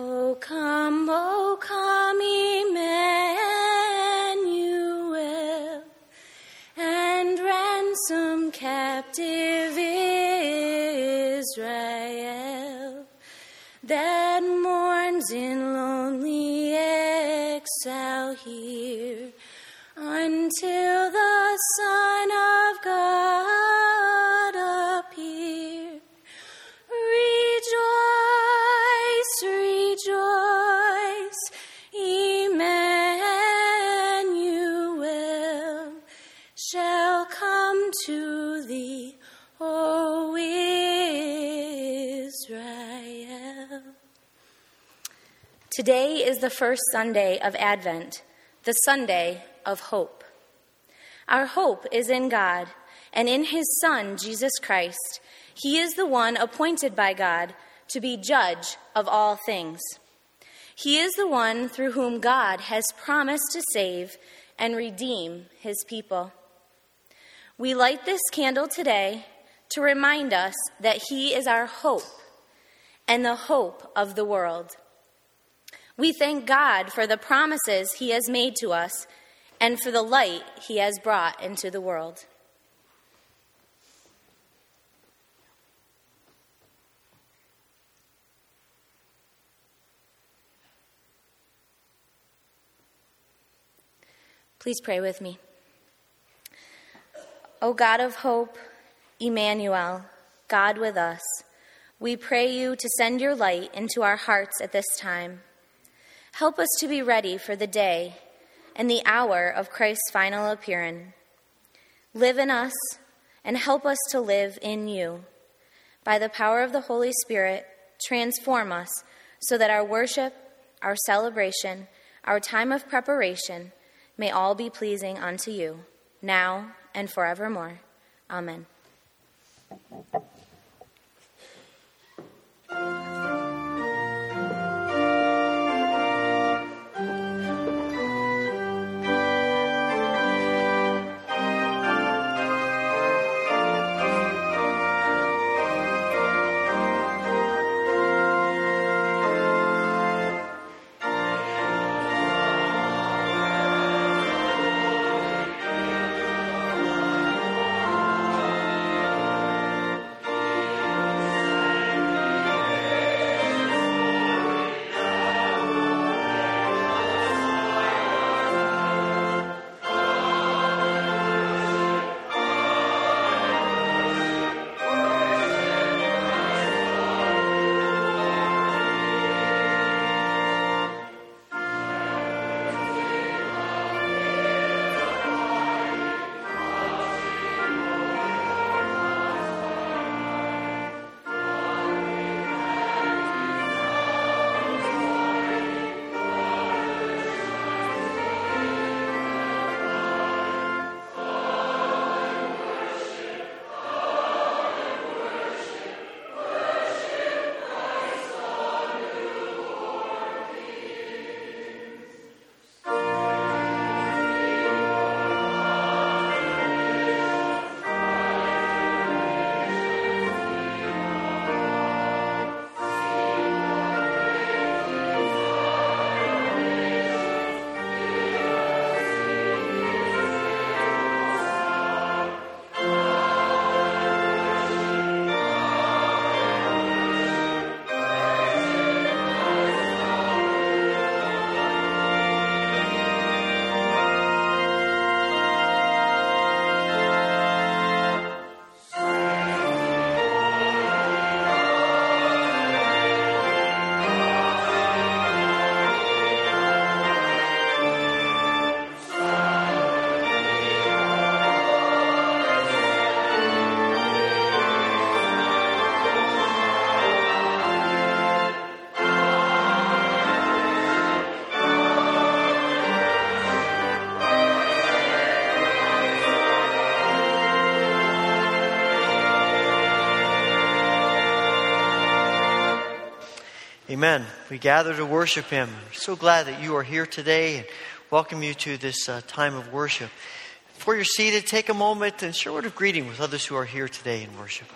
O come, O come, Emmanuel, the first Sunday of Advent, the Sunday of hope. Our hope is in God and in His Son, Jesus Christ. He is the one appointed by God to be judge of all things. He is the one through whom God has promised to save and redeem His people. We light this candle today to remind us that He is our hope and the hope of the world. We thank God for the promises He has made to us and for the light He has brought into the world. Please pray with me. O God of hope, Emmanuel, God with us, we pray you to send your light into our hearts at this time. Help us to be ready for the day and the hour of Christ's final appearing. Live in us and help us to live in you. By the power of the Holy Spirit, transform us so that our worship, our celebration, our time of preparation may all be pleasing unto you, now and forevermore. Amen. Amen. We gather to worship Him. So glad that you are here today and welcome you to this uh, time of worship. Before you're seated, take a moment and share a word of greeting with others who are here today in worship.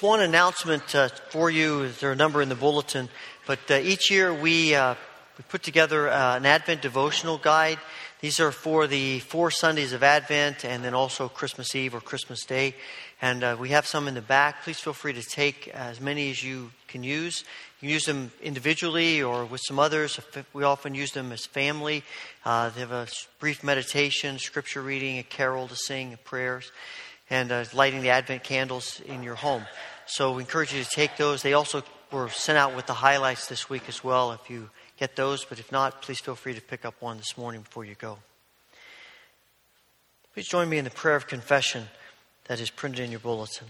Just one announcement uh, for you. There are a number in the bulletin, but uh, each year we, uh, we put together uh, an Advent devotional guide. These are for the four Sundays of Advent and then also Christmas Eve or Christmas Day. And uh, we have some in the back. Please feel free to take as many as you can use. You can use them individually or with some others. We often use them as family. Uh, they have a brief meditation, scripture reading, a carol to sing, prayers, and uh, lighting the Advent candles in your home. So we encourage you to take those. They also were sent out with the highlights this week as well if you get those. But if not, please feel free to pick up one this morning before you go. Please join me in the prayer of confession that is printed in your bulletin.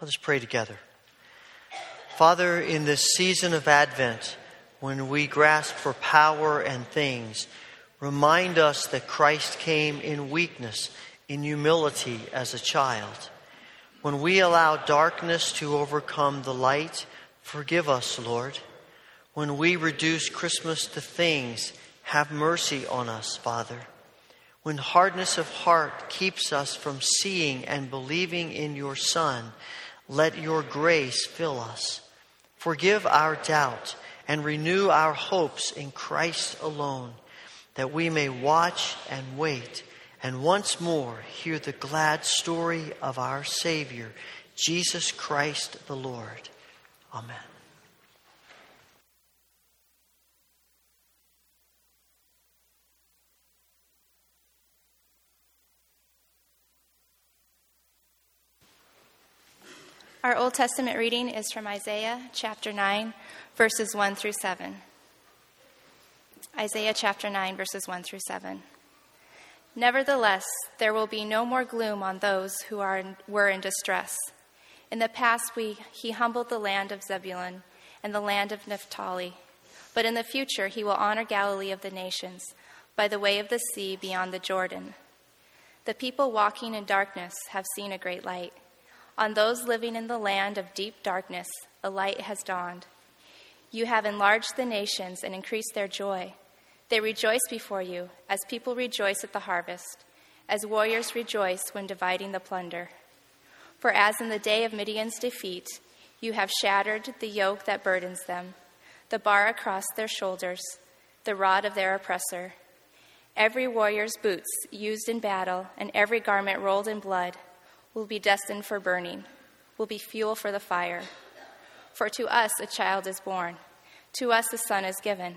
Let us pray together. Father, in this season of Advent, when we grasp for power and things, remind us that Christ came in weakness, in humility as a child. When we allow darkness to overcome the light, forgive us, Lord. When we reduce Christmas to things, have mercy on us, Father. When hardness of heart keeps us from seeing and believing in your Son, let your grace fill us. Forgive our doubt and renew our hopes in Christ alone, that we may watch and wait and once more hear the glad story of our Savior, Jesus Christ the Lord. Amen. Our Old Testament reading is from Isaiah chapter 9, verses 1 through 7. Isaiah chapter 9, verses 1 through 7. Nevertheless, there will be no more gloom on those who are in, were in distress. In the past, we, he humbled the land of Zebulun and the land of Naphtali. But in the future, he will honor Galilee of the nations by the way of the sea beyond the Jordan. The people walking in darkness have seen a great light. On those living in the land of deep darkness, a light has dawned. You have enlarged the nations and increased their joy. They rejoice before you, as people rejoice at the harvest, as warriors rejoice when dividing the plunder. For as in the day of Midian's defeat, you have shattered the yoke that burdens them, the bar across their shoulders, the rod of their oppressor. Every warrior's boots used in battle, and every garment rolled in blood, will be destined for burning, will be fuel for the fire. For to us a child is born, to us a son is given,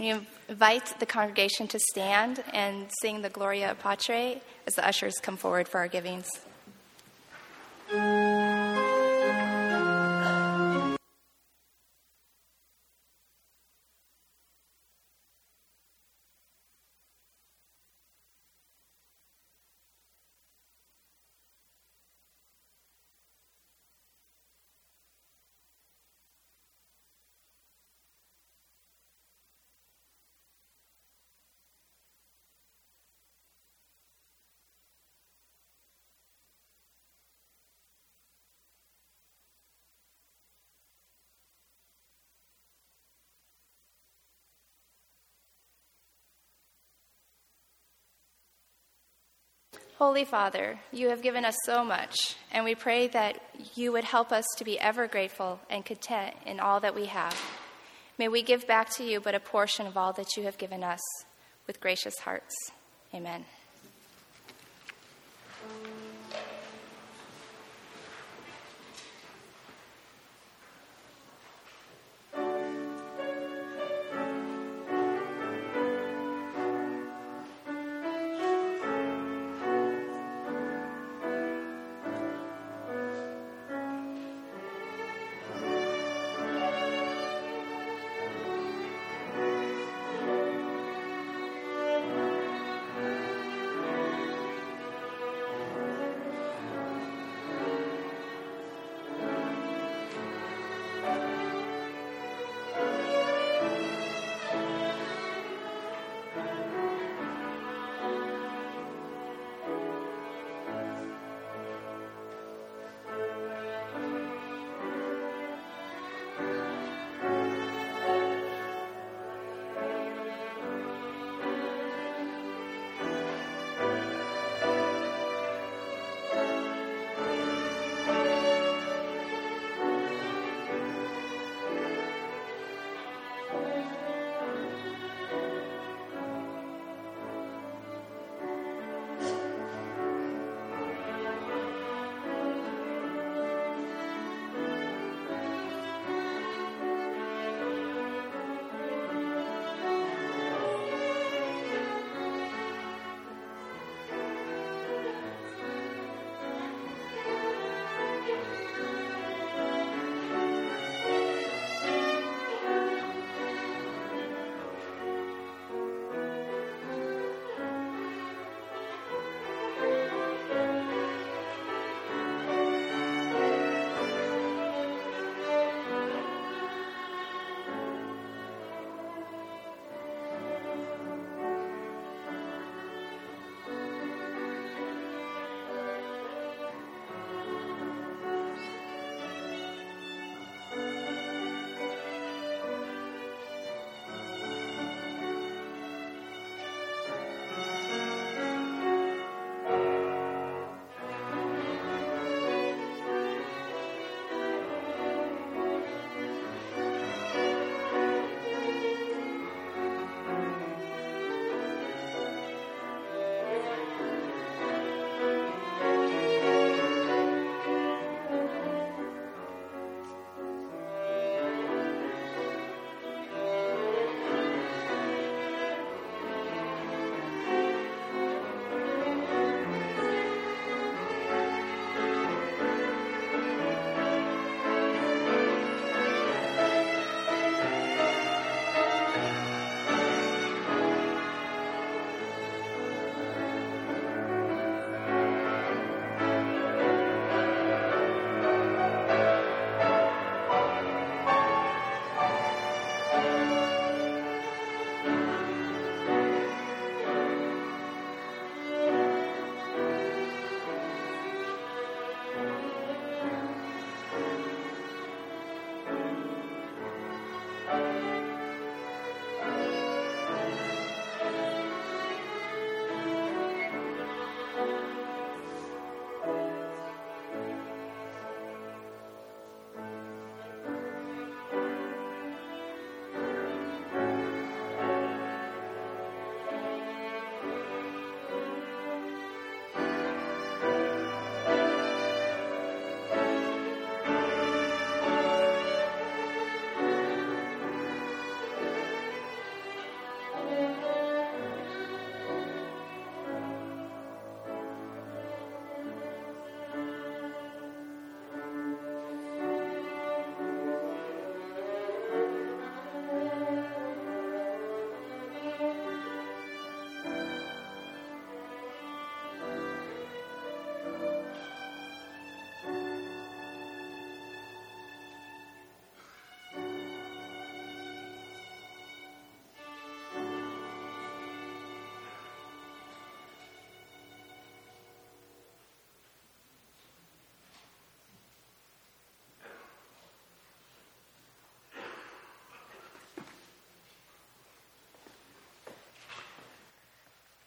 You invite the congregation to stand and sing the Gloria Patri as the ushers come forward for our givings. Holy Father, you have given us so much, and we pray that you would help us to be ever grateful and content in all that we have. May we give back to you but a portion of all that you have given us with gracious hearts. Amen.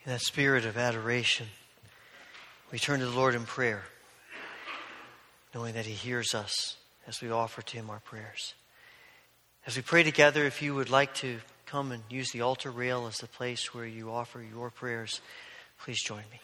In that spirit of adoration, we turn to the Lord in prayer, knowing that He hears us as we offer to Him our prayers. As we pray together, if you would like to come and use the altar rail as the place where you offer your prayers, please join me.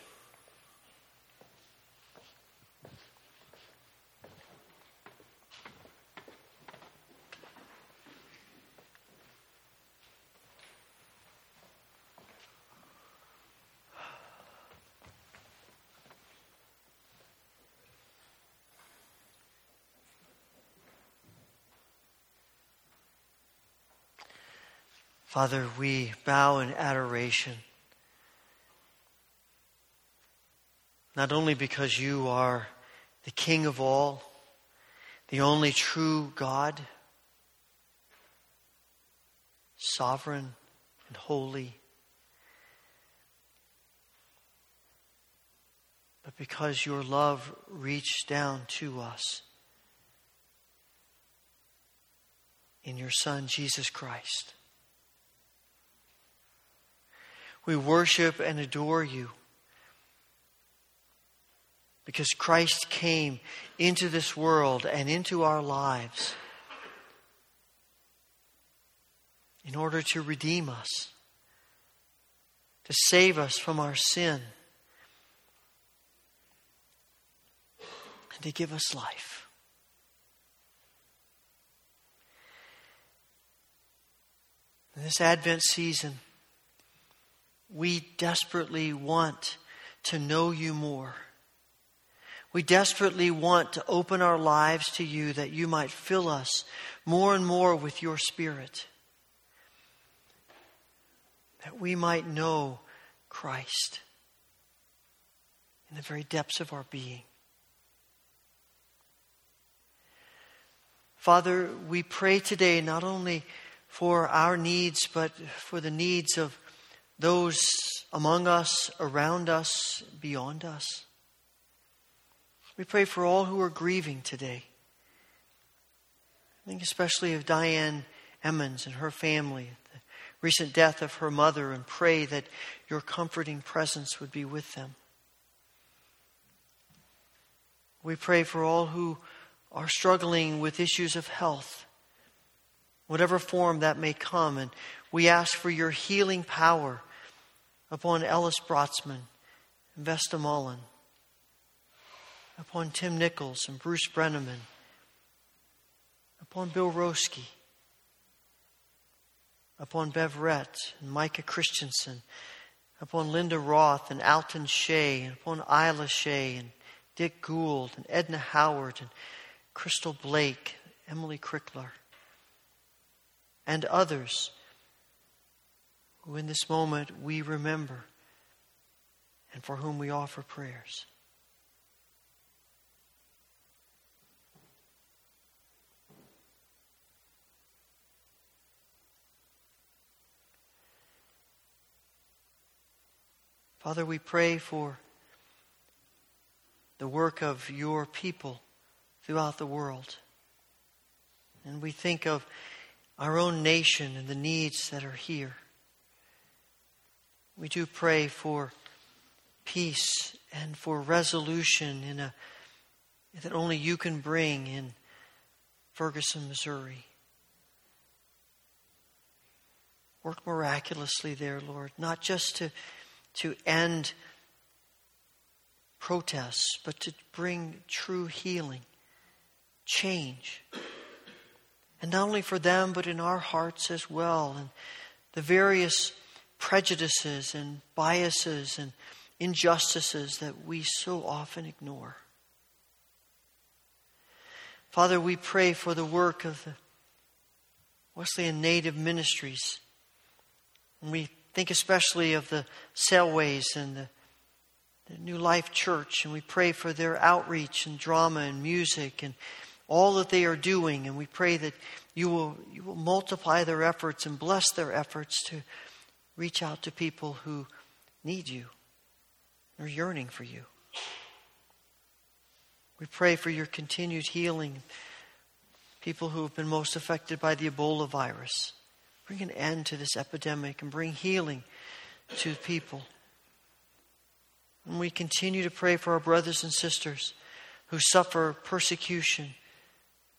Father, we bow in adoration. Not only because you are the King of all, the only true God, sovereign and holy, but because your love reached down to us in your Son, Jesus Christ. We worship and adore you because Christ came into this world and into our lives in order to redeem us, to save us from our sin, and to give us life. In this Advent season, we desperately want to know you more. We desperately want to open our lives to you that you might fill us more and more with your Spirit. That we might know Christ in the very depths of our being. Father, we pray today not only for our needs, but for the needs of those among us, around us, beyond us. We pray for all who are grieving today. I think especially of Diane Emmons and her family, the recent death of her mother, and pray that your comforting presence would be with them. We pray for all who are struggling with issues of health, whatever form that may come, and we ask for your healing power upon Ellis Brotzman and Vesta Mullen, upon Tim Nichols and Bruce Brenneman, upon Bill Roski, upon Bev Rett and Micah Christensen, upon Linda Roth and Alton Shea, and upon Isla Shea and Dick Gould and Edna Howard and Crystal Blake, Emily Crickler, and others who in this moment we remember and for whom we offer prayers. Father, we pray for the work of your people throughout the world. And we think of our own nation and the needs that are here. We do pray for peace and for resolution in a that only you can bring in Ferguson, Missouri. Work miraculously there, Lord, not just to, to end protests, but to bring true healing, change. And not only for them, but in our hearts as well. And the various prejudices and biases and injustices that we so often ignore. Father, we pray for the work of the Wesleyan Native Ministries. And we think especially of the Sailways and the, the New Life Church, and we pray for their outreach and drama and music and all that they are doing. And we pray that you will, you will multiply their efforts and bless their efforts to reach out to people who need you, are yearning for you. We pray for your continued healing, people who have been most affected by the Ebola virus. Bring an end to this epidemic and bring healing to people. And we continue to pray for our brothers and sisters who suffer persecution,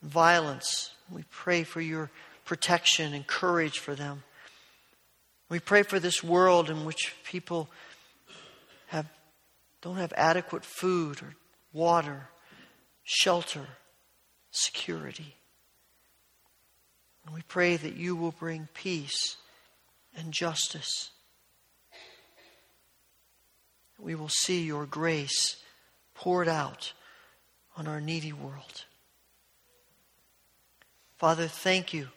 violence. We pray for your protection and courage for them. We pray for this world in which people have, don't have adequate food or water, shelter, security. And we pray that you will bring peace and justice. We will see your grace poured out on our needy world. Father, thank you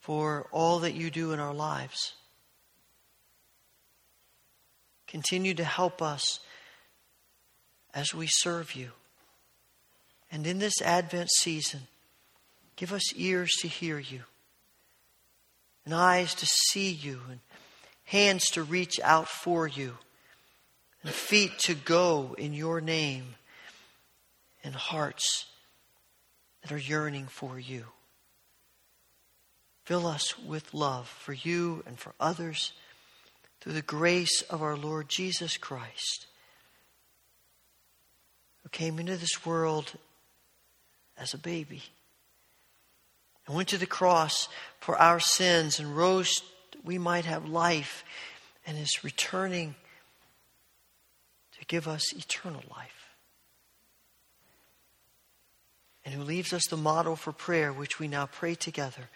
for all that you do in our lives. Continue to help us as we serve you. And in this Advent season, give us ears to hear you, and eyes to see you, and hands to reach out for you, and feet to go in your name, and hearts that are yearning for you. Fill us with love for you and for others through the grace of our Lord Jesus Christ, who came into this world as a baby and went to the cross for our sins and rose that we might have life and is returning to give us eternal life. And who leaves us the model for prayer, which we now pray together.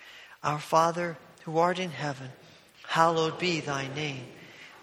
Our Father, who art in heaven, hallowed be thy name.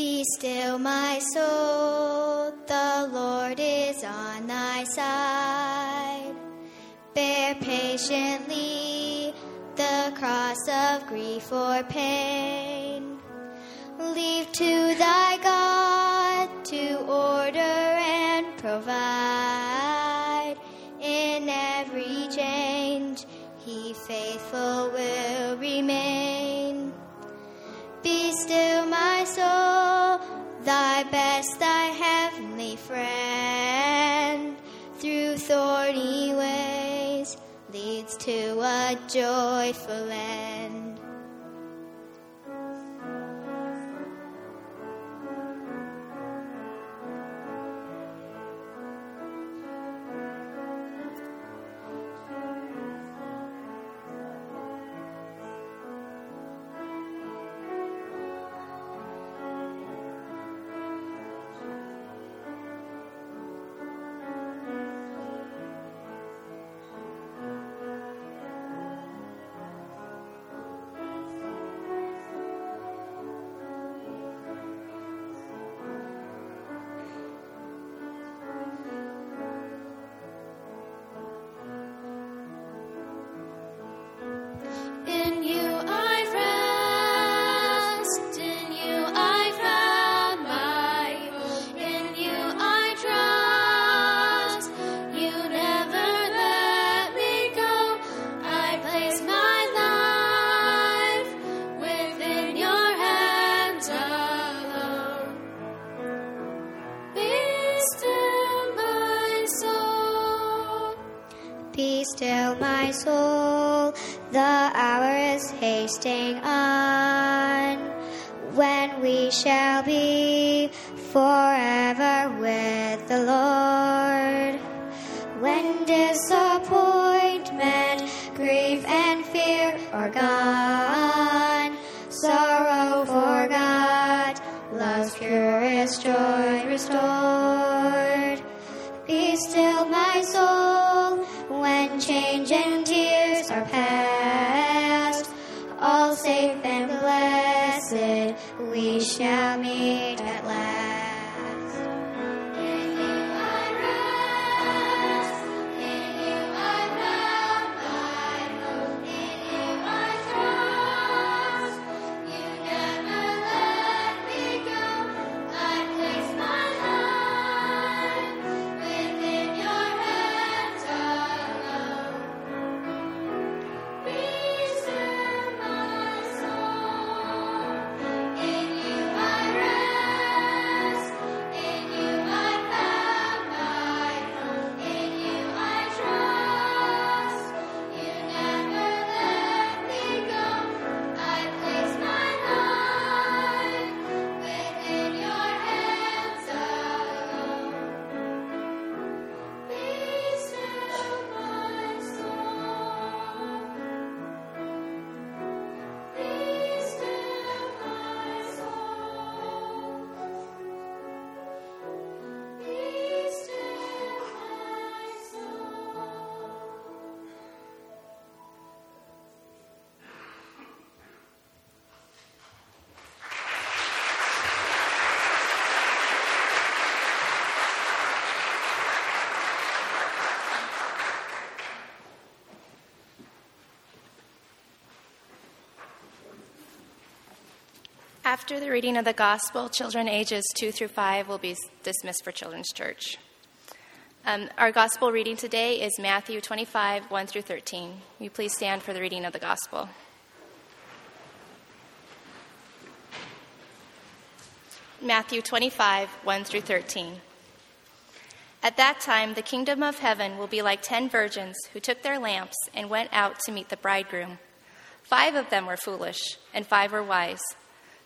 Be still, my soul, the Lord is on thy side. Bear patiently the cross of grief or pain. Leave to thy God to order and provide. To my soul. The hour is hasting on when we shall be forever with the Lord. When disappointment, grief, and fear are gone. We After the reading of the gospel, children ages 2 through 5 will be dismissed for Children's Church. Um, our gospel reading today is Matthew 25, 1 through 13. Will you please stand for the reading of the gospel? Matthew 25, 1 through 13. At that time, the kingdom of heaven will be like ten virgins who took their lamps and went out to meet the bridegroom. Five of them were foolish, and five were wise.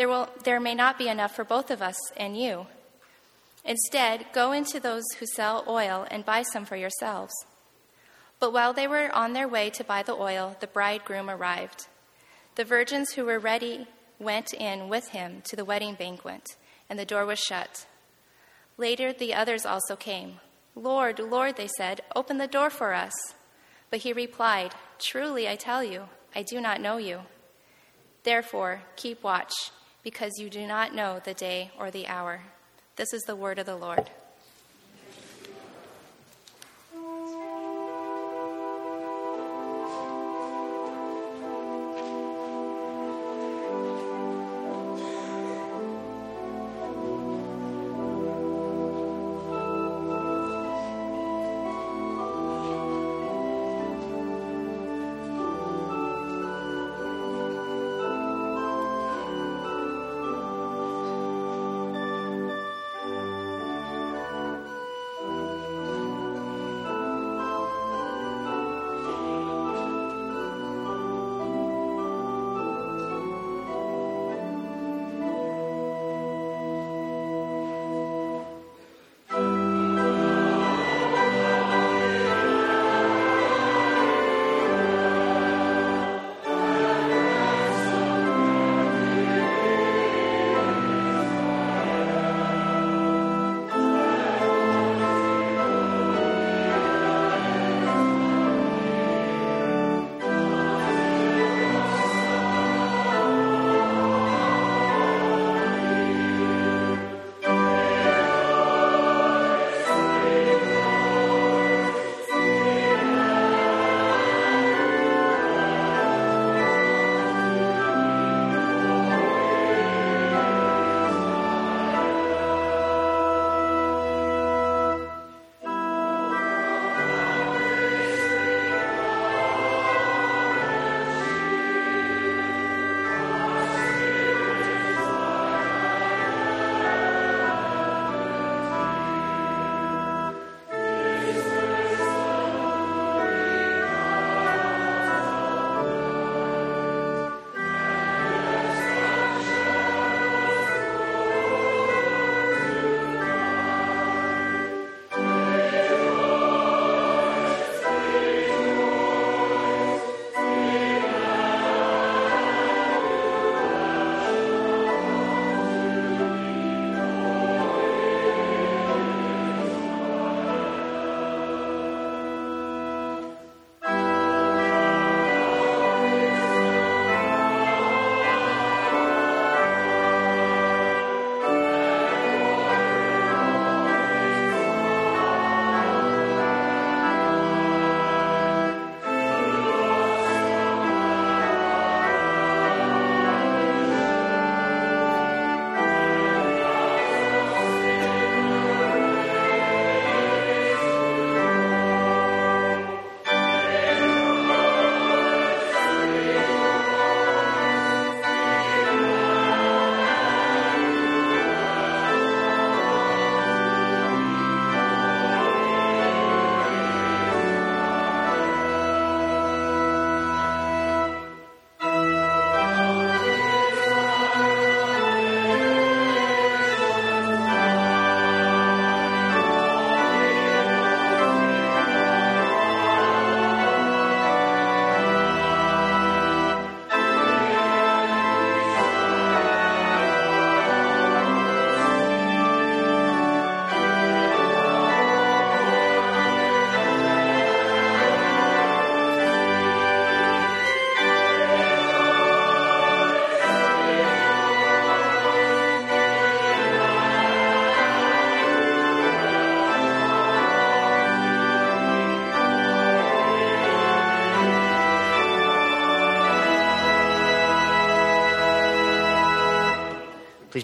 there, will, there may not be enough for both of us and you. Instead, go into those who sell oil and buy some for yourselves. But while they were on their way to buy the oil, the bridegroom arrived. The virgins who were ready went in with him to the wedding banquet, and the door was shut. Later, the others also came. Lord, Lord, they said, open the door for us. But he replied, Truly, I tell you, I do not know you. Therefore, keep watch, because you do not know the day or the hour. This is the word of the Lord.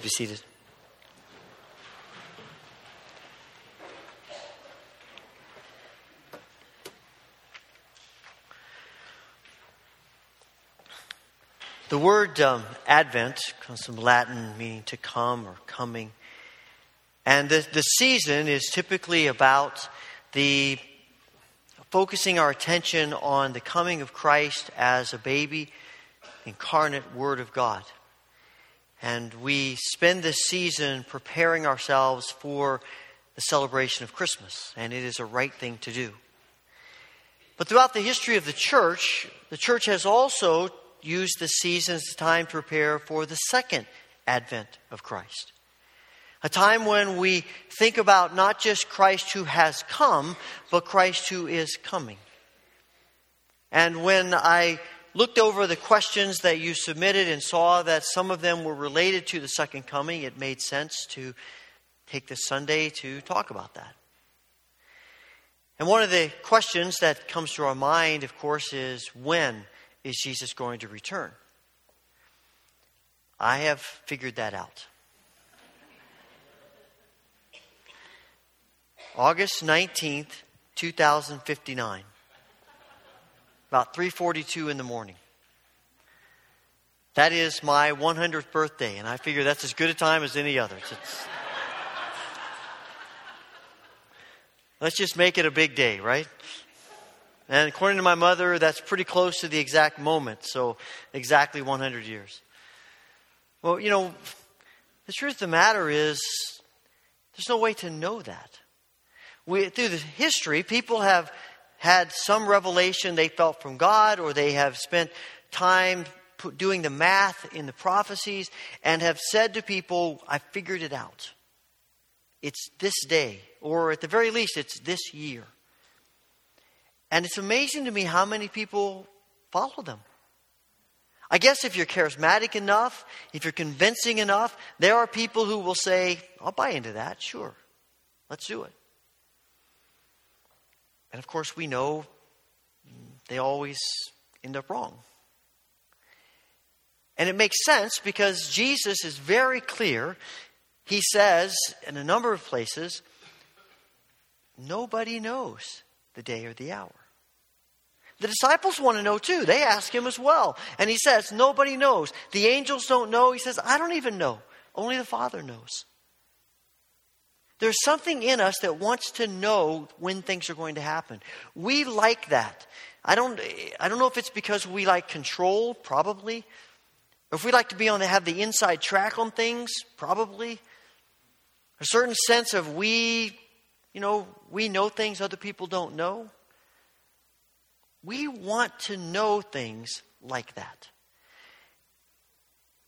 Be seated. The word um, Advent comes from Latin meaning to come or coming. And the, the season is typically about the focusing our attention on the coming of Christ as a baby, incarnate Word of God. And we spend this season preparing ourselves for the celebration of Christmas, and it is a right thing to do. But throughout the history of the church, the church has also used the season as a time to prepare for the second advent of Christ. A time when we think about not just Christ who has come, but Christ who is coming. And when I looked over the questions that you submitted and saw that some of them were related to the second coming, it made sense to take this Sunday to talk about that. And one of the questions that comes to our mind, of course, is when is Jesus going to return? I have figured that out. August 19th, 2059. About 3:42 in the morning. That is my 100th birthday, and I figure that's as good a time as any other. It's- let's just make it a big day, right? And according to my mother, that's pretty close to the exact moment, so exactly 100 years. Well, you know, the truth of the matter is, there's no way to know that. We, through the history, people have had some revelation they felt from God, or they have spent time doing the math in the prophecies and have said to people, I figured it out. It's this day, or at the very least, it's this year. And it's amazing to me how many people follow them. I guess if you're charismatic enough, if you're convincing enough, there are people who will say, I'll buy into that, sure. Let's do it. And of course, we know they always end up wrong. And it makes sense because Jesus is very clear. He says in a number of places, nobody knows the day or the hour. The disciples want to know too. They ask him as well. And he says, Nobody knows. The angels don't know. He says, I don't even know. Only the Father knows. There's something in us that wants to know when things are going to happen. We like that. I don't, I don't know if it's because we like control, probably. If we like to be on the, have the inside track on things, probably. A certain sense of we, you know, we know things other people don't know. We want to know things like that.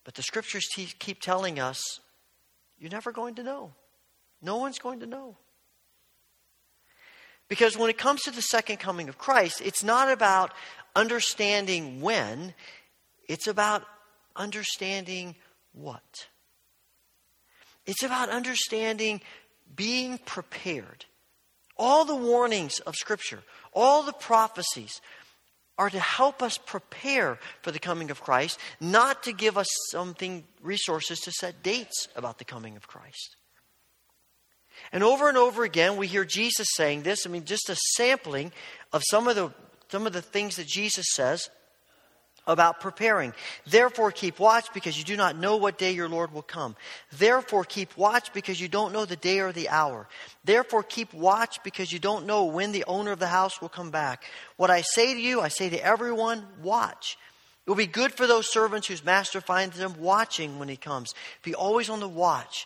But the scriptures te- keep telling us you're never going to know. No one's going to know. Because when it comes to the second coming of Christ, it's not about understanding when, it's about understanding what. It's about understanding being prepared. All the warnings of Scripture, all the prophecies are to help us prepare for the coming of Christ, not to give us something, resources to set dates about the coming of Christ. And over and over again, we hear Jesus saying this. I mean, just a sampling of some of the, some of the things that Jesus says about preparing. Therefore, keep watch because you do not know what day your Lord will come. Therefore, keep watch because you don't know the day or the hour. Therefore, keep watch because you don't know when the owner of the house will come back. What I say to you, I say to everyone, watch. It will be good for those servants whose master finds them watching when he comes. Be always on the watch.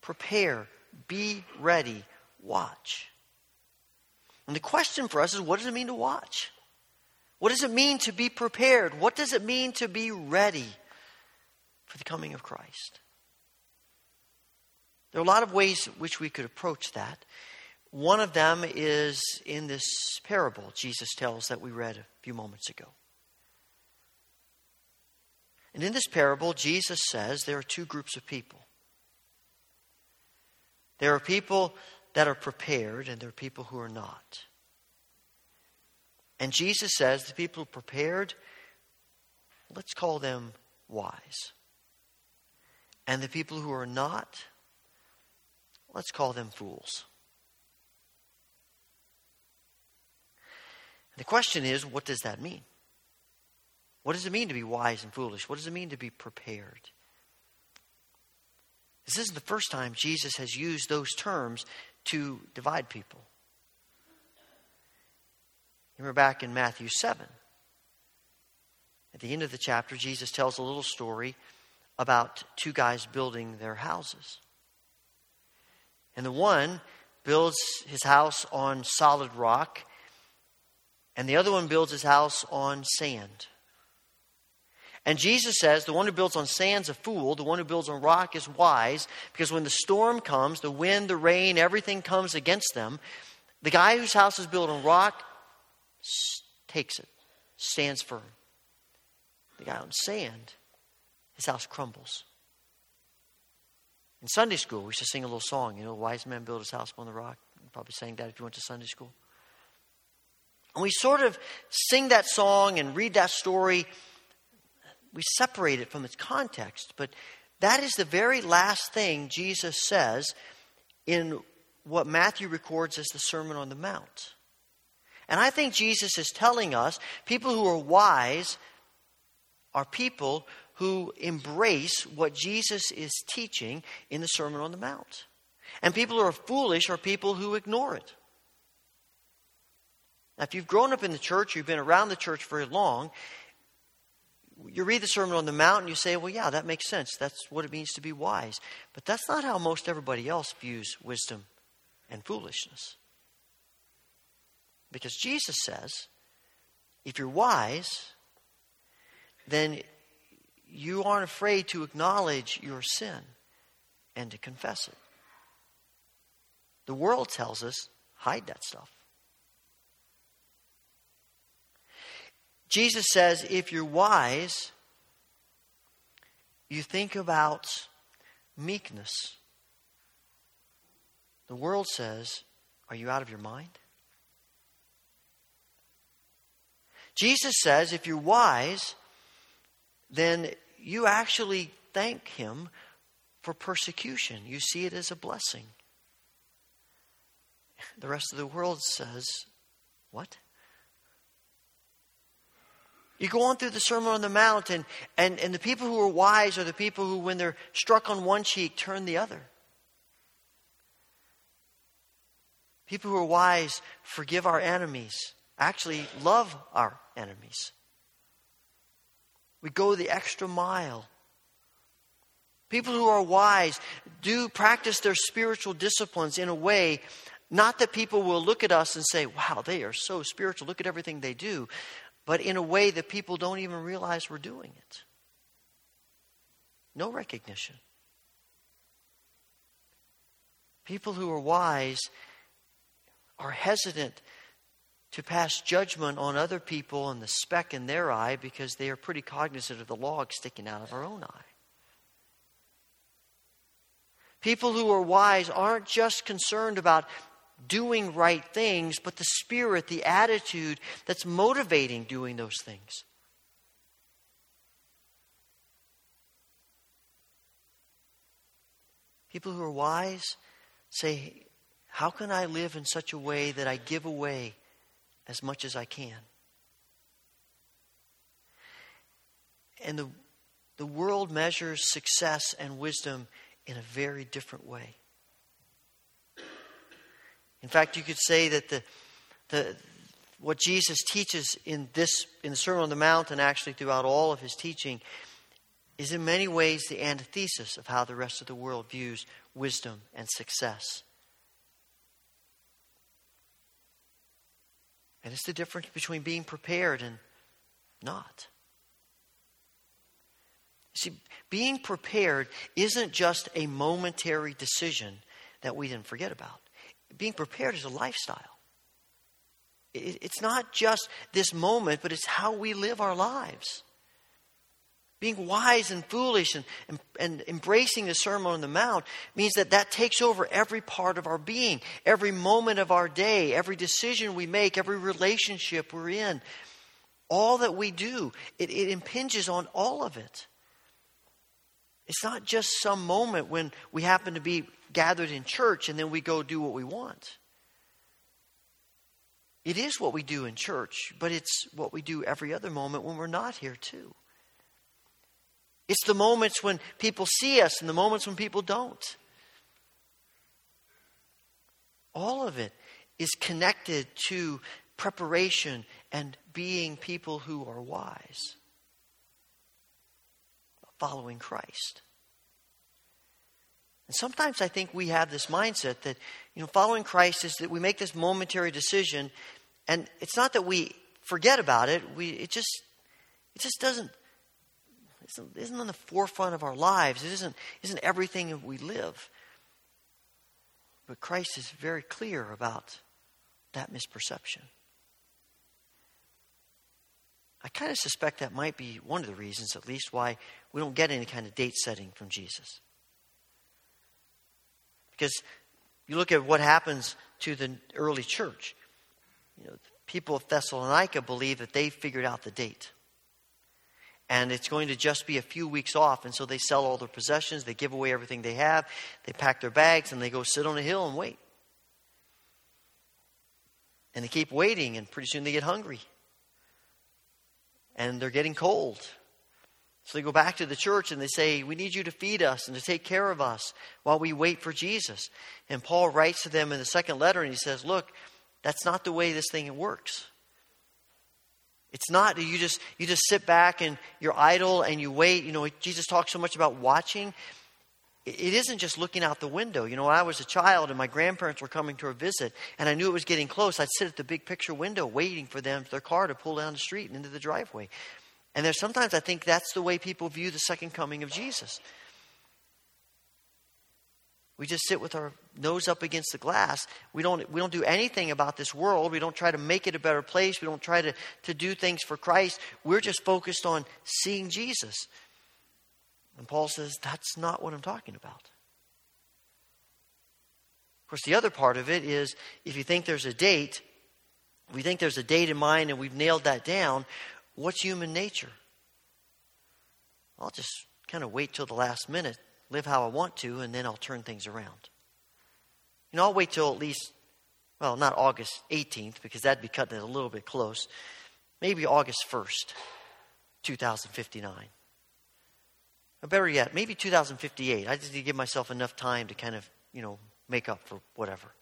Prepare. Be ready. Watch. And the question for us is what does it mean to watch? What does it mean to be prepared? What does it mean to be ready for the coming of Christ? There are a lot of ways which we could approach that. One of them is in this parable Jesus tells that we read a few moments ago. And in this parable, Jesus says there are two groups of people. There are people that are prepared, and there are people who are not. And Jesus says the people prepared, let's call them wise. And the people who are not, let's call them fools. The question is, what does that mean? What does it mean to be wise and foolish? What does it mean to be prepared? This isn't the first time Jesus has used those terms to divide people. Remember back in Matthew 7. At the end of the chapter, Jesus tells a little story about two guys building their houses. And the one builds his house on solid rock, and the other one builds his house on sand. And Jesus says the one who builds on sand's a fool, the one who builds on rock is wise, because when the storm comes, the wind, the rain, everything comes against them. The guy whose house is built on rock takes it, stands firm. The guy on sand, his house crumbles. In Sunday school, we used to sing a little song, you know, wise man built his house upon the rock. You probably sang that if you went to Sunday school. And we sort of sing that song and read that story. We separate it from its context, but that is the very last thing Jesus says in what Matthew records as the Sermon on the Mount. And I think Jesus is telling us people who are wise are people who embrace what Jesus is teaching in the Sermon on the Mount. And people who are foolish are people who ignore it. Now, if you've grown up in the church, you've been around the church very long, you read the Sermon on the Mount and you say, well, yeah, that makes sense. That's what it means to be wise. But that's not how most everybody else views wisdom and foolishness. Because Jesus says, if you're wise, then you aren't afraid to acknowledge your sin and to confess it. The world tells us, hide that stuff. Jesus says, if you're wise, you think about meekness. The world says, are you out of your mind? Jesus says, if you're wise, then you actually thank Him for persecution. You see it as a blessing. The rest of the world says, What? You go on through the Sermon on the Mount, and, and, and the people who are wise are the people who, when they're struck on one cheek, turn the other. People who are wise forgive our enemies, actually love our enemies. We go the extra mile. People who are wise do practice their spiritual disciplines in a way, not that people will look at us and say, wow, they are so spiritual, look at everything they do, but in a way that people don't even realize we're doing it. No recognition. People who are wise are hesitant to pass judgment on other people and the speck in their eye because they are pretty cognizant of the log sticking out of our own eye. People who are wise aren't just concerned about doing right things, but the spirit, the attitude that's motivating doing those things. People who are wise say, How can I live in such a way that I give away as much as I can? And the, the world measures success and wisdom in a very different way. In fact, you could say that the, the, what Jesus teaches in this in the Sermon on the Mount and actually throughout all of his teaching is in many ways the antithesis of how the rest of the world views wisdom and success. And it's the difference between being prepared and not. See, being prepared isn't just a momentary decision that we didn't forget about being prepared is a lifestyle. It's not just this moment, but it's how we live our lives. Being wise and foolish and, and, and, embracing the Sermon on the Mount means that that takes over every part of our being, every moment of our day, every decision we make, every relationship we're in. All that we do, it, it impinges on all of it. It's not just some moment when we happen to be gathered in church and then we go do what we want. It is what we do in church, but it's what we do every other moment when we're not here, too. It's the moments when people see us and the moments when people don't. All of it is connected to preparation and being people who are wise, following Christ. And sometimes I think we have this mindset that, you know, following Christ is that we make this momentary decision, and it's not that we forget about it. We it just it just doesn't it isn't on the forefront of our lives. It isn't isn't everything that we live. But Christ is very clear about that misperception. I kind of suspect that might be one of the reasons, at least, why we don't get any kind of date setting from Jesus. Because you look at what happens to the early church. You know, people of Thessalonica believe that they figured out the date. And it's going to just be a few weeks off. And so they sell all their possessions, they give away everything they have, they pack their bags, and they go sit on a hill and wait. And they keep waiting, and pretty soon they get hungry. And they're getting cold. So they go back to the church and they say, We need you to feed us and to take care of us while we wait for Jesus. And Paul writes to them in the second letter and he says, Look, that's not the way this thing works. It's not you just you just sit back and you're idle and you wait. You know, Jesus talks so much about watching. It isn't just looking out the window. You know, when I was a child and my grandparents were coming to a visit and I knew it was getting close, I'd sit at the big picture window waiting for them, for their car to pull down the street and into the driveway. And there's sometimes I think that's the way people view the second coming of Jesus. We just sit with our nose up against the glass. We don't, we don't do anything about this world. We don't try to make it a better place. We don't try to, to do things for Christ. We're just focused on seeing Jesus. And Paul says, that's not what I'm talking about. Of course, the other part of it is if you think there's a date, we think there's a date in mind and we've nailed that down, what's human nature? I'll just kind of wait till the last minute, live how I want to, and then I'll turn things around. You know, I'll wait till at least, well, not August 18th, because that'd be cutting it a little bit close. Maybe August 1st, 2059. Or better yet, maybe 2058. I just need to give myself enough time to kind of, you know, make up for whatever.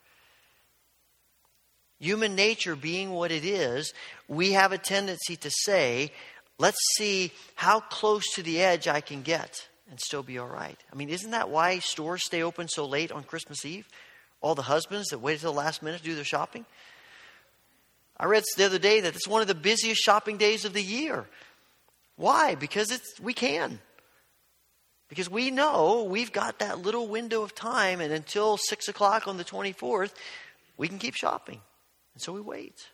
Human nature being what it is, we have a tendency to say, let's see how close to the edge I can get and still be all right. I mean, isn't that why stores stay open so late on Christmas Eve? All the husbands that wait until the last minute to do their shopping? I read the other day that it's one of the busiest shopping days of the year. Why? Because it's we can. Because we know we've got that little window of time, and until 6 o'clock on the 24th, we can keep shopping. And so we wait.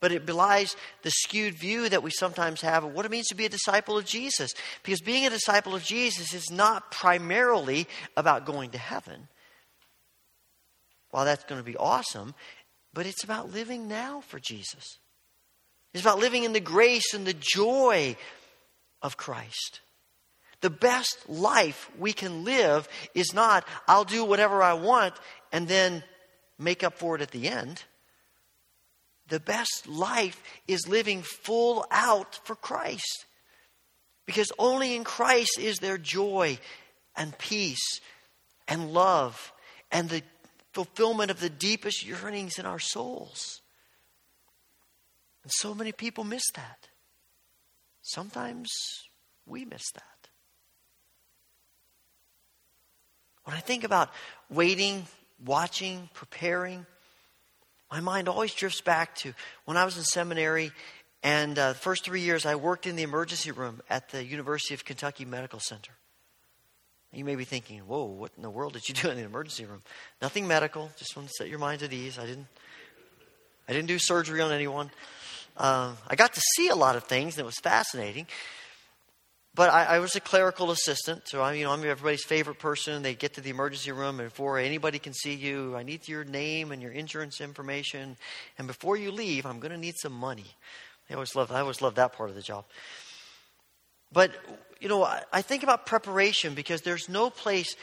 But it belies the skewed view that we sometimes have of what it means to be a disciple of Jesus. Because being a disciple of Jesus is not primarily about going to heaven. While that's going to be awesome, but it's about living now for Jesus. It's about living in the grace and the joy of Christ. The best life we can live is not, I'll do whatever I want and then make up for it at the end. The best life is living full out for Christ. Because only in Christ is there joy and peace and love and the fulfillment of the deepest yearnings in our souls. And so many people miss that. Sometimes we miss that. When I think about waiting, watching, preparing, my mind always drifts back to when I was in seminary and uh, the first three years I worked in the emergency room at the University of Kentucky Medical Center. You may be thinking, whoa, what in the world did you do in the emergency room? Nothing medical, just want to set your minds at ease. I didn't, I didn't do surgery on anyone. Uh, I got to see a lot of things, and it was fascinating. But I, I, was a clerical assistant, so I'm, you know, I'm everybody's favorite person. They get to the emergency room, and before anybody can see you, I need your name and your insurance information. And before you leave, I'm going to need some money. I always loved, I always loved that part of the job. But, you know, I, I think about preparation because there's no place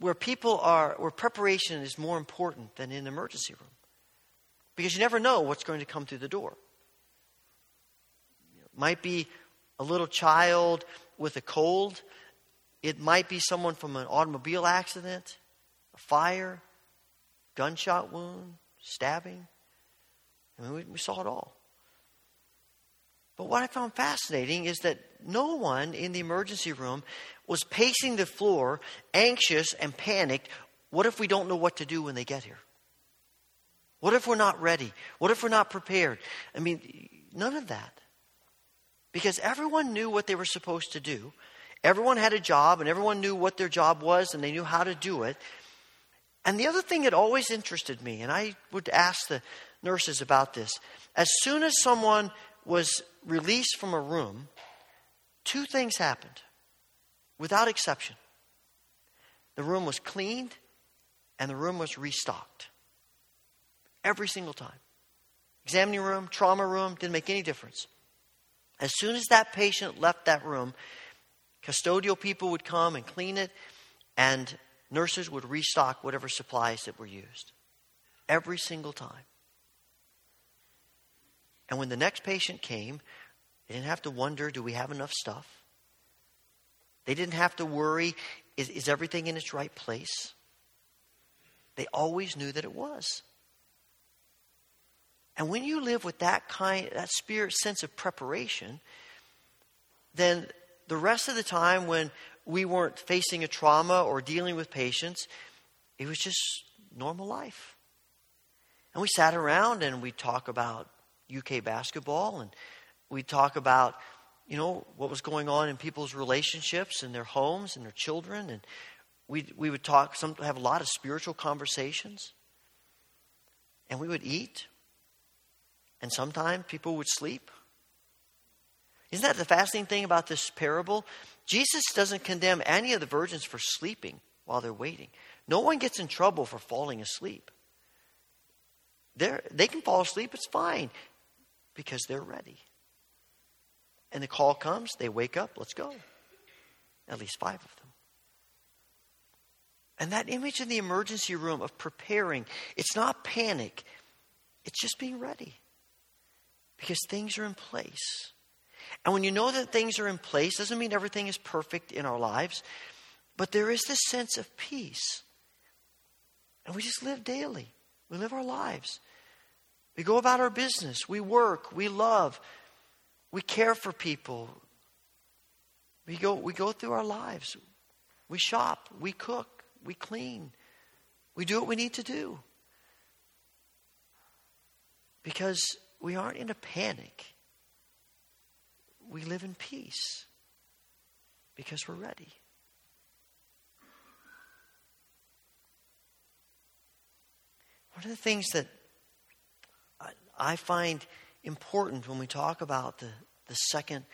where people are, where preparation is more important than in an emergency room. Because you never know what's going to come through the door. Might be a little child with a cold. It might be someone from an automobile accident, a fire, gunshot wound, stabbing. I mean, we, we saw it all. But what I found fascinating is that no one in the emergency room was pacing the floor, anxious and panicked. What if we don't know what to do when they get here? What if we're not ready? What if we're not prepared? I mean, none of that. Because everyone knew what they were supposed to do. Everyone had a job, and everyone knew what their job was, and they knew how to do it. And the other thing that always interested me, and I would ask the nurses about this as soon as someone was released from a room, two things happened without exception. The room was cleaned and the room was restocked. Every single time. Examining room, trauma room, didn't make any difference. As soon as that patient left that room, custodial people would come and clean it, and nurses would restock whatever supplies that were used. Every single time. And when the next patient came, they didn't have to wonder do we have enough stuff? They didn't have to worry is, is everything in its right place? They always knew that it was. And when you live with that kind, that spirit sense of preparation, then the rest of the time when we weren't facing a trauma or dealing with patients, it was just normal life. And we sat around and we talk about UK basketball and we talk about, you know, what was going on in people's relationships and their homes and their children and we we would talk some have a lot of spiritual conversations. And we would eat. And sometimes people would sleep. Isn't that the fascinating thing about this parable? Jesus doesn't condemn any of the virgins for sleeping while they're waiting. No one gets in trouble for falling asleep. They're, they can fall asleep, it's fine, because they're ready. And the call comes, they wake up, let's go. At least five of them. And that image in the emergency room of preparing, it's not panic, it's just being ready. Because things are in place. And when you know that things are in place, doesn't mean everything is perfect in our lives, but there is this sense of peace. And we just live daily. We live our lives. We go about our business. We work. We love. We care for people. We go, we go through our lives. We shop. We cook. We clean. We do what we need to do. Because we aren't in a panic. We live in peace because we're ready. One of the things that I find important when we talk about the, the second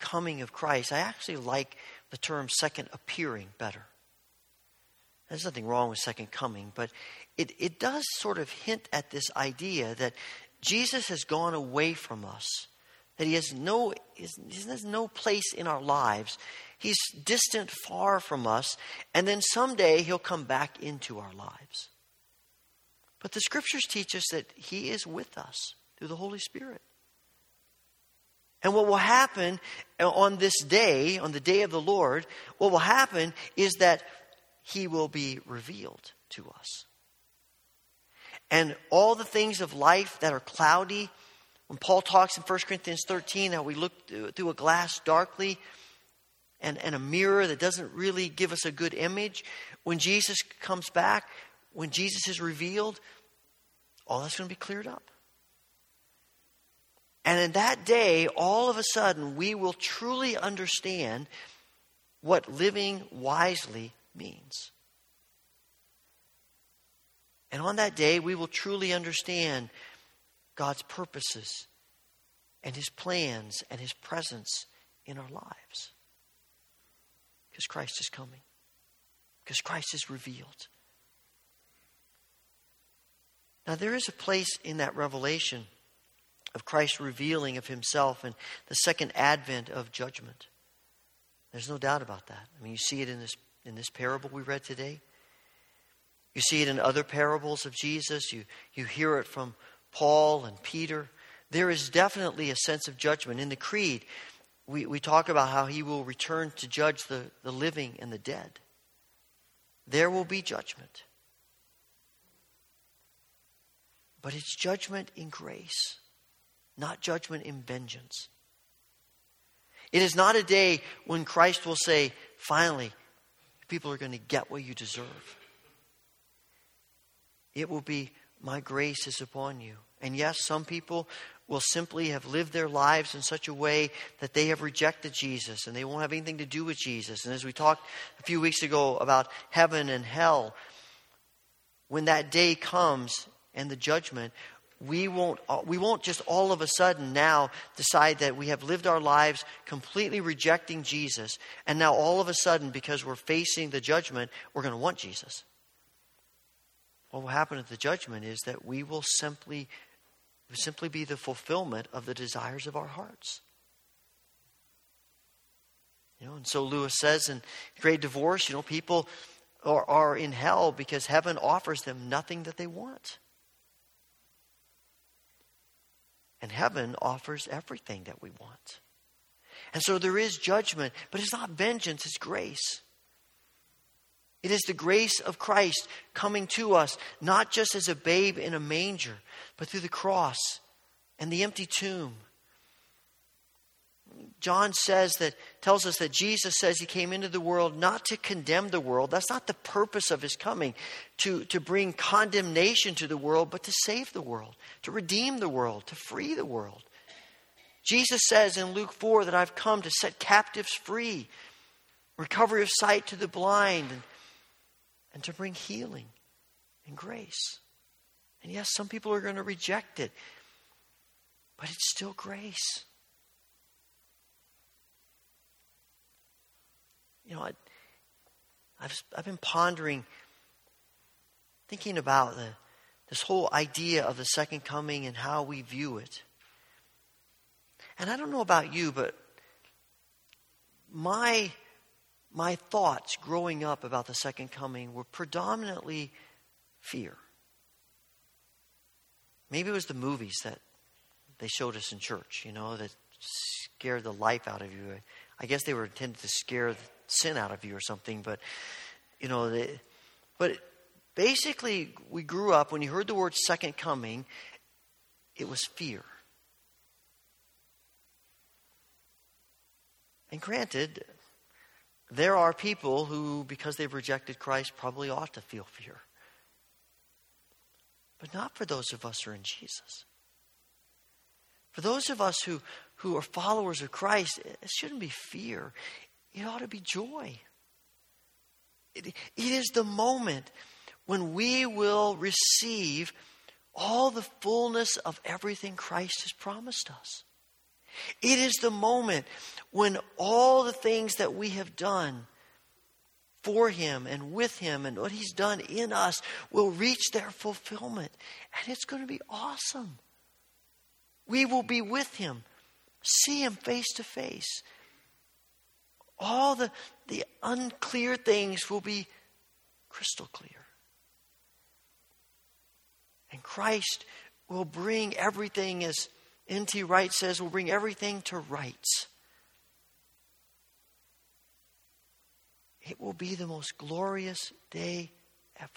coming of Christ, I actually like the term second appearing better. There's nothing wrong with second coming, but it, it does sort of hint at this idea that Jesus has gone away from us, that he has no, he has no place in our lives. He's distant far from us, and then someday he'll come back into our lives. But the scriptures teach us that he is with us through the Holy Spirit. And what will happen on this day, on the day of the Lord, what will happen is that he will be revealed to us. And all the things of life that are cloudy, when Paul talks in 1 Corinthians 13 how we look through a glass darkly and, and a mirror that doesn't really give us a good image, when Jesus comes back, when Jesus is revealed, all that's going to be cleared up. And in that day, all of a sudden, we will truly understand what living wisely means. And on that day, we will truly understand God's purposes and His plans and His presence in our lives. Because Christ is coming, because Christ is revealed. Now, there is a place in that revelation of Christ revealing of Himself and the second advent of judgment. There's no doubt about that. I mean, you see it in this, in this parable we read today. You see it in other parables of Jesus. You, you hear it from Paul and Peter. There is definitely a sense of judgment. In the Creed, we, we talk about how he will return to judge the, the living and the dead. There will be judgment. But it's judgment in grace, not judgment in vengeance. It is not a day when Christ will say, finally, people are going to get what you deserve. It will be, my grace is upon you. And yes, some people will simply have lived their lives in such a way that they have rejected Jesus and they won't have anything to do with Jesus. And as we talked a few weeks ago about heaven and hell, when that day comes and the judgment, we won't, uh, we won't just all of a sudden now decide that we have lived our lives completely rejecting Jesus, and now all of a sudden, because we're facing the judgment, we're going to want Jesus. What will happen at the judgment is that we will simply, simply be the fulfillment of the desires of our hearts. You know, and so Lewis says in Great Divorce, you know, people are, are in hell because heaven offers them nothing that they want. And heaven offers everything that we want. And so there is judgment, but it's not vengeance, it's grace. It is the grace of Christ coming to us, not just as a babe in a manger, but through the cross and the empty tomb. John says that, tells us that Jesus says he came into the world not to condemn the world. That's not the purpose of his coming, to, to bring condemnation to the world, but to save the world, to redeem the world, to free the world. Jesus says in Luke 4 that I've come to set captives free, recovery of sight to the blind, and and to bring healing and grace. And yes, some people are going to reject it, but it's still grace. You know, I, I've, I've been pondering, thinking about the, this whole idea of the second coming and how we view it. And I don't know about you, but my my thoughts growing up about the second coming were predominantly fear. Maybe it was the movies that they showed us in church, you know, that scared the life out of you. I guess they were intended to scare sin out of you or something, but, you know, they, but basically, we grew up, when you heard the word second coming, it was fear. And granted, there are people who, because they've rejected Christ, probably ought to feel fear. But not for those of us who are in Jesus. For those of us who, who are followers of Christ, it shouldn't be fear. It ought to be joy. It, it is the moment when we will receive all the fullness of everything Christ has promised us. It is the moment when all the things that we have done for Him and with Him and what He's done in us will reach their fulfillment. And it's going to be awesome. We will be with Him, see Him face to face. All the, the unclear things will be crystal clear. And Christ will bring everything as N.T. Wright says, will bring everything to rights. It will be the most glorious day ever.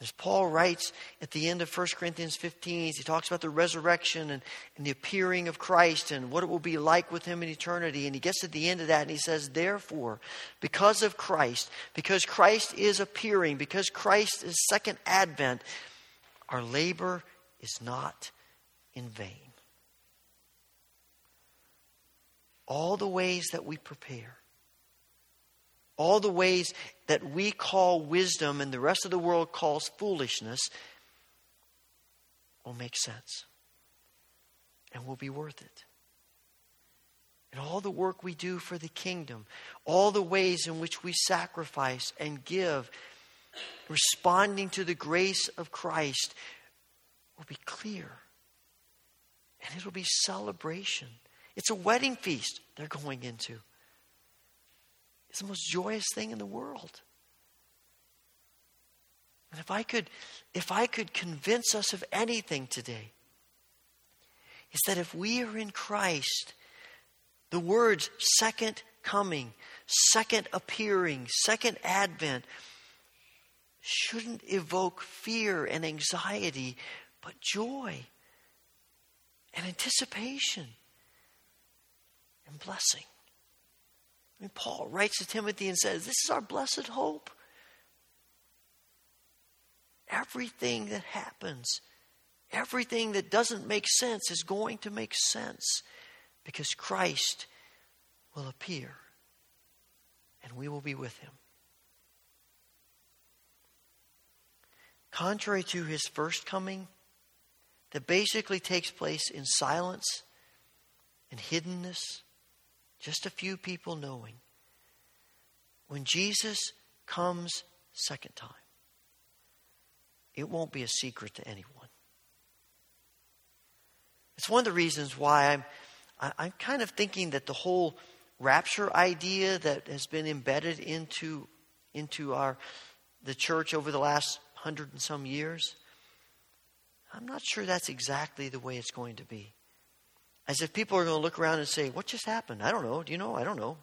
As Paul writes at the end of 1 Corinthians 15, he talks about the resurrection and, and the appearing of Christ and what it will be like with him in eternity. And he gets to the end of that and he says, Therefore, because of Christ, because Christ is appearing, because Christ is second advent, our labor is not in vain. All the ways that we prepare, all the ways that we call wisdom and the rest of the world calls foolishness will make sense and will be worth it. And all the work we do for the kingdom, all the ways in which we sacrifice and give, responding to the grace of Christ, will be clear. And it'll be celebration. It's a wedding feast they're going into. It's the most joyous thing in the world. And if I could, if I could convince us of anything today, is that if we are in Christ, the words second coming, second appearing, second advent shouldn't evoke fear and anxiety, but joy and anticipation and blessing. I mean, Paul writes to Timothy and says, This is our blessed hope. Everything that happens, everything that doesn't make sense is going to make sense because Christ will appear and we will be with him. Contrary to his first coming, that basically takes place in silence and hiddenness, just a few people knowing. When Jesus comes second time, it won't be a secret to anyone. It's one of the reasons why I'm, I'm kind of thinking that the whole rapture idea that has been embedded into, into our, the church over the last hundred and some years, I'm not sure that's exactly the way it's going to be. As if people are going to look around and say, What just happened? I don't know. Do you know? I don't know.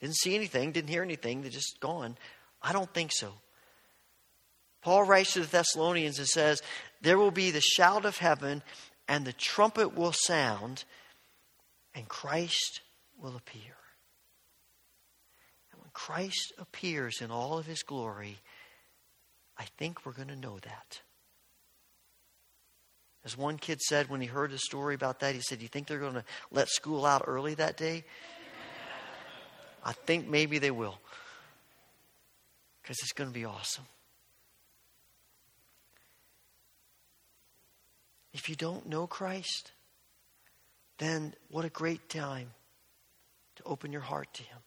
Didn't see anything, didn't hear anything, they're just gone. I don't think so. Paul writes to the Thessalonians and says, There will be the shout of heaven, and the trumpet will sound, and Christ will appear. And when Christ appears in all of his glory, I think we're going to know that. As one kid said when he heard the story about that, he said, You think they're going to let school out early that day? I think maybe they will. Because it's going to be awesome. If you don't know Christ, then what a great time to open your heart to Him.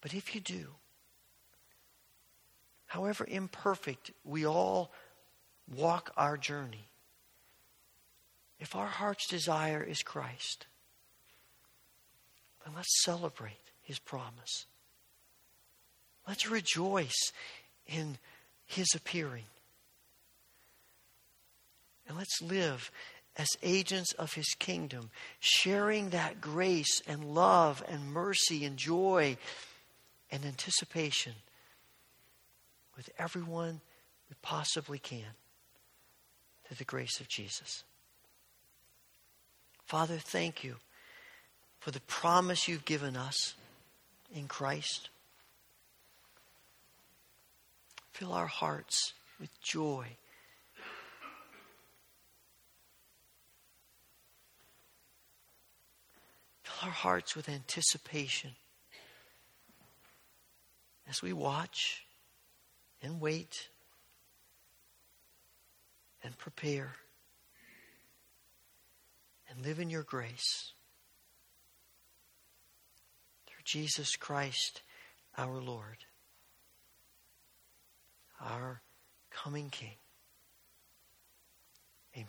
But if you do, however imperfect we all walk our journey, if our heart's desire is Christ, then let's celebrate His promise. Let's rejoice in His appearing. And let's live as agents of His kingdom, sharing that grace and love and mercy and joy and anticipation with everyone we possibly can through the grace of Jesus. Father, thank you for the promise you've given us in Christ. Fill our hearts with joy. Fill our hearts with anticipation as we watch and wait and prepare and live in your grace. Through Jesus Christ our Lord, our coming King. Amen.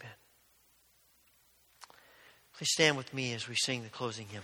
Please stand with me as we sing the closing hymn.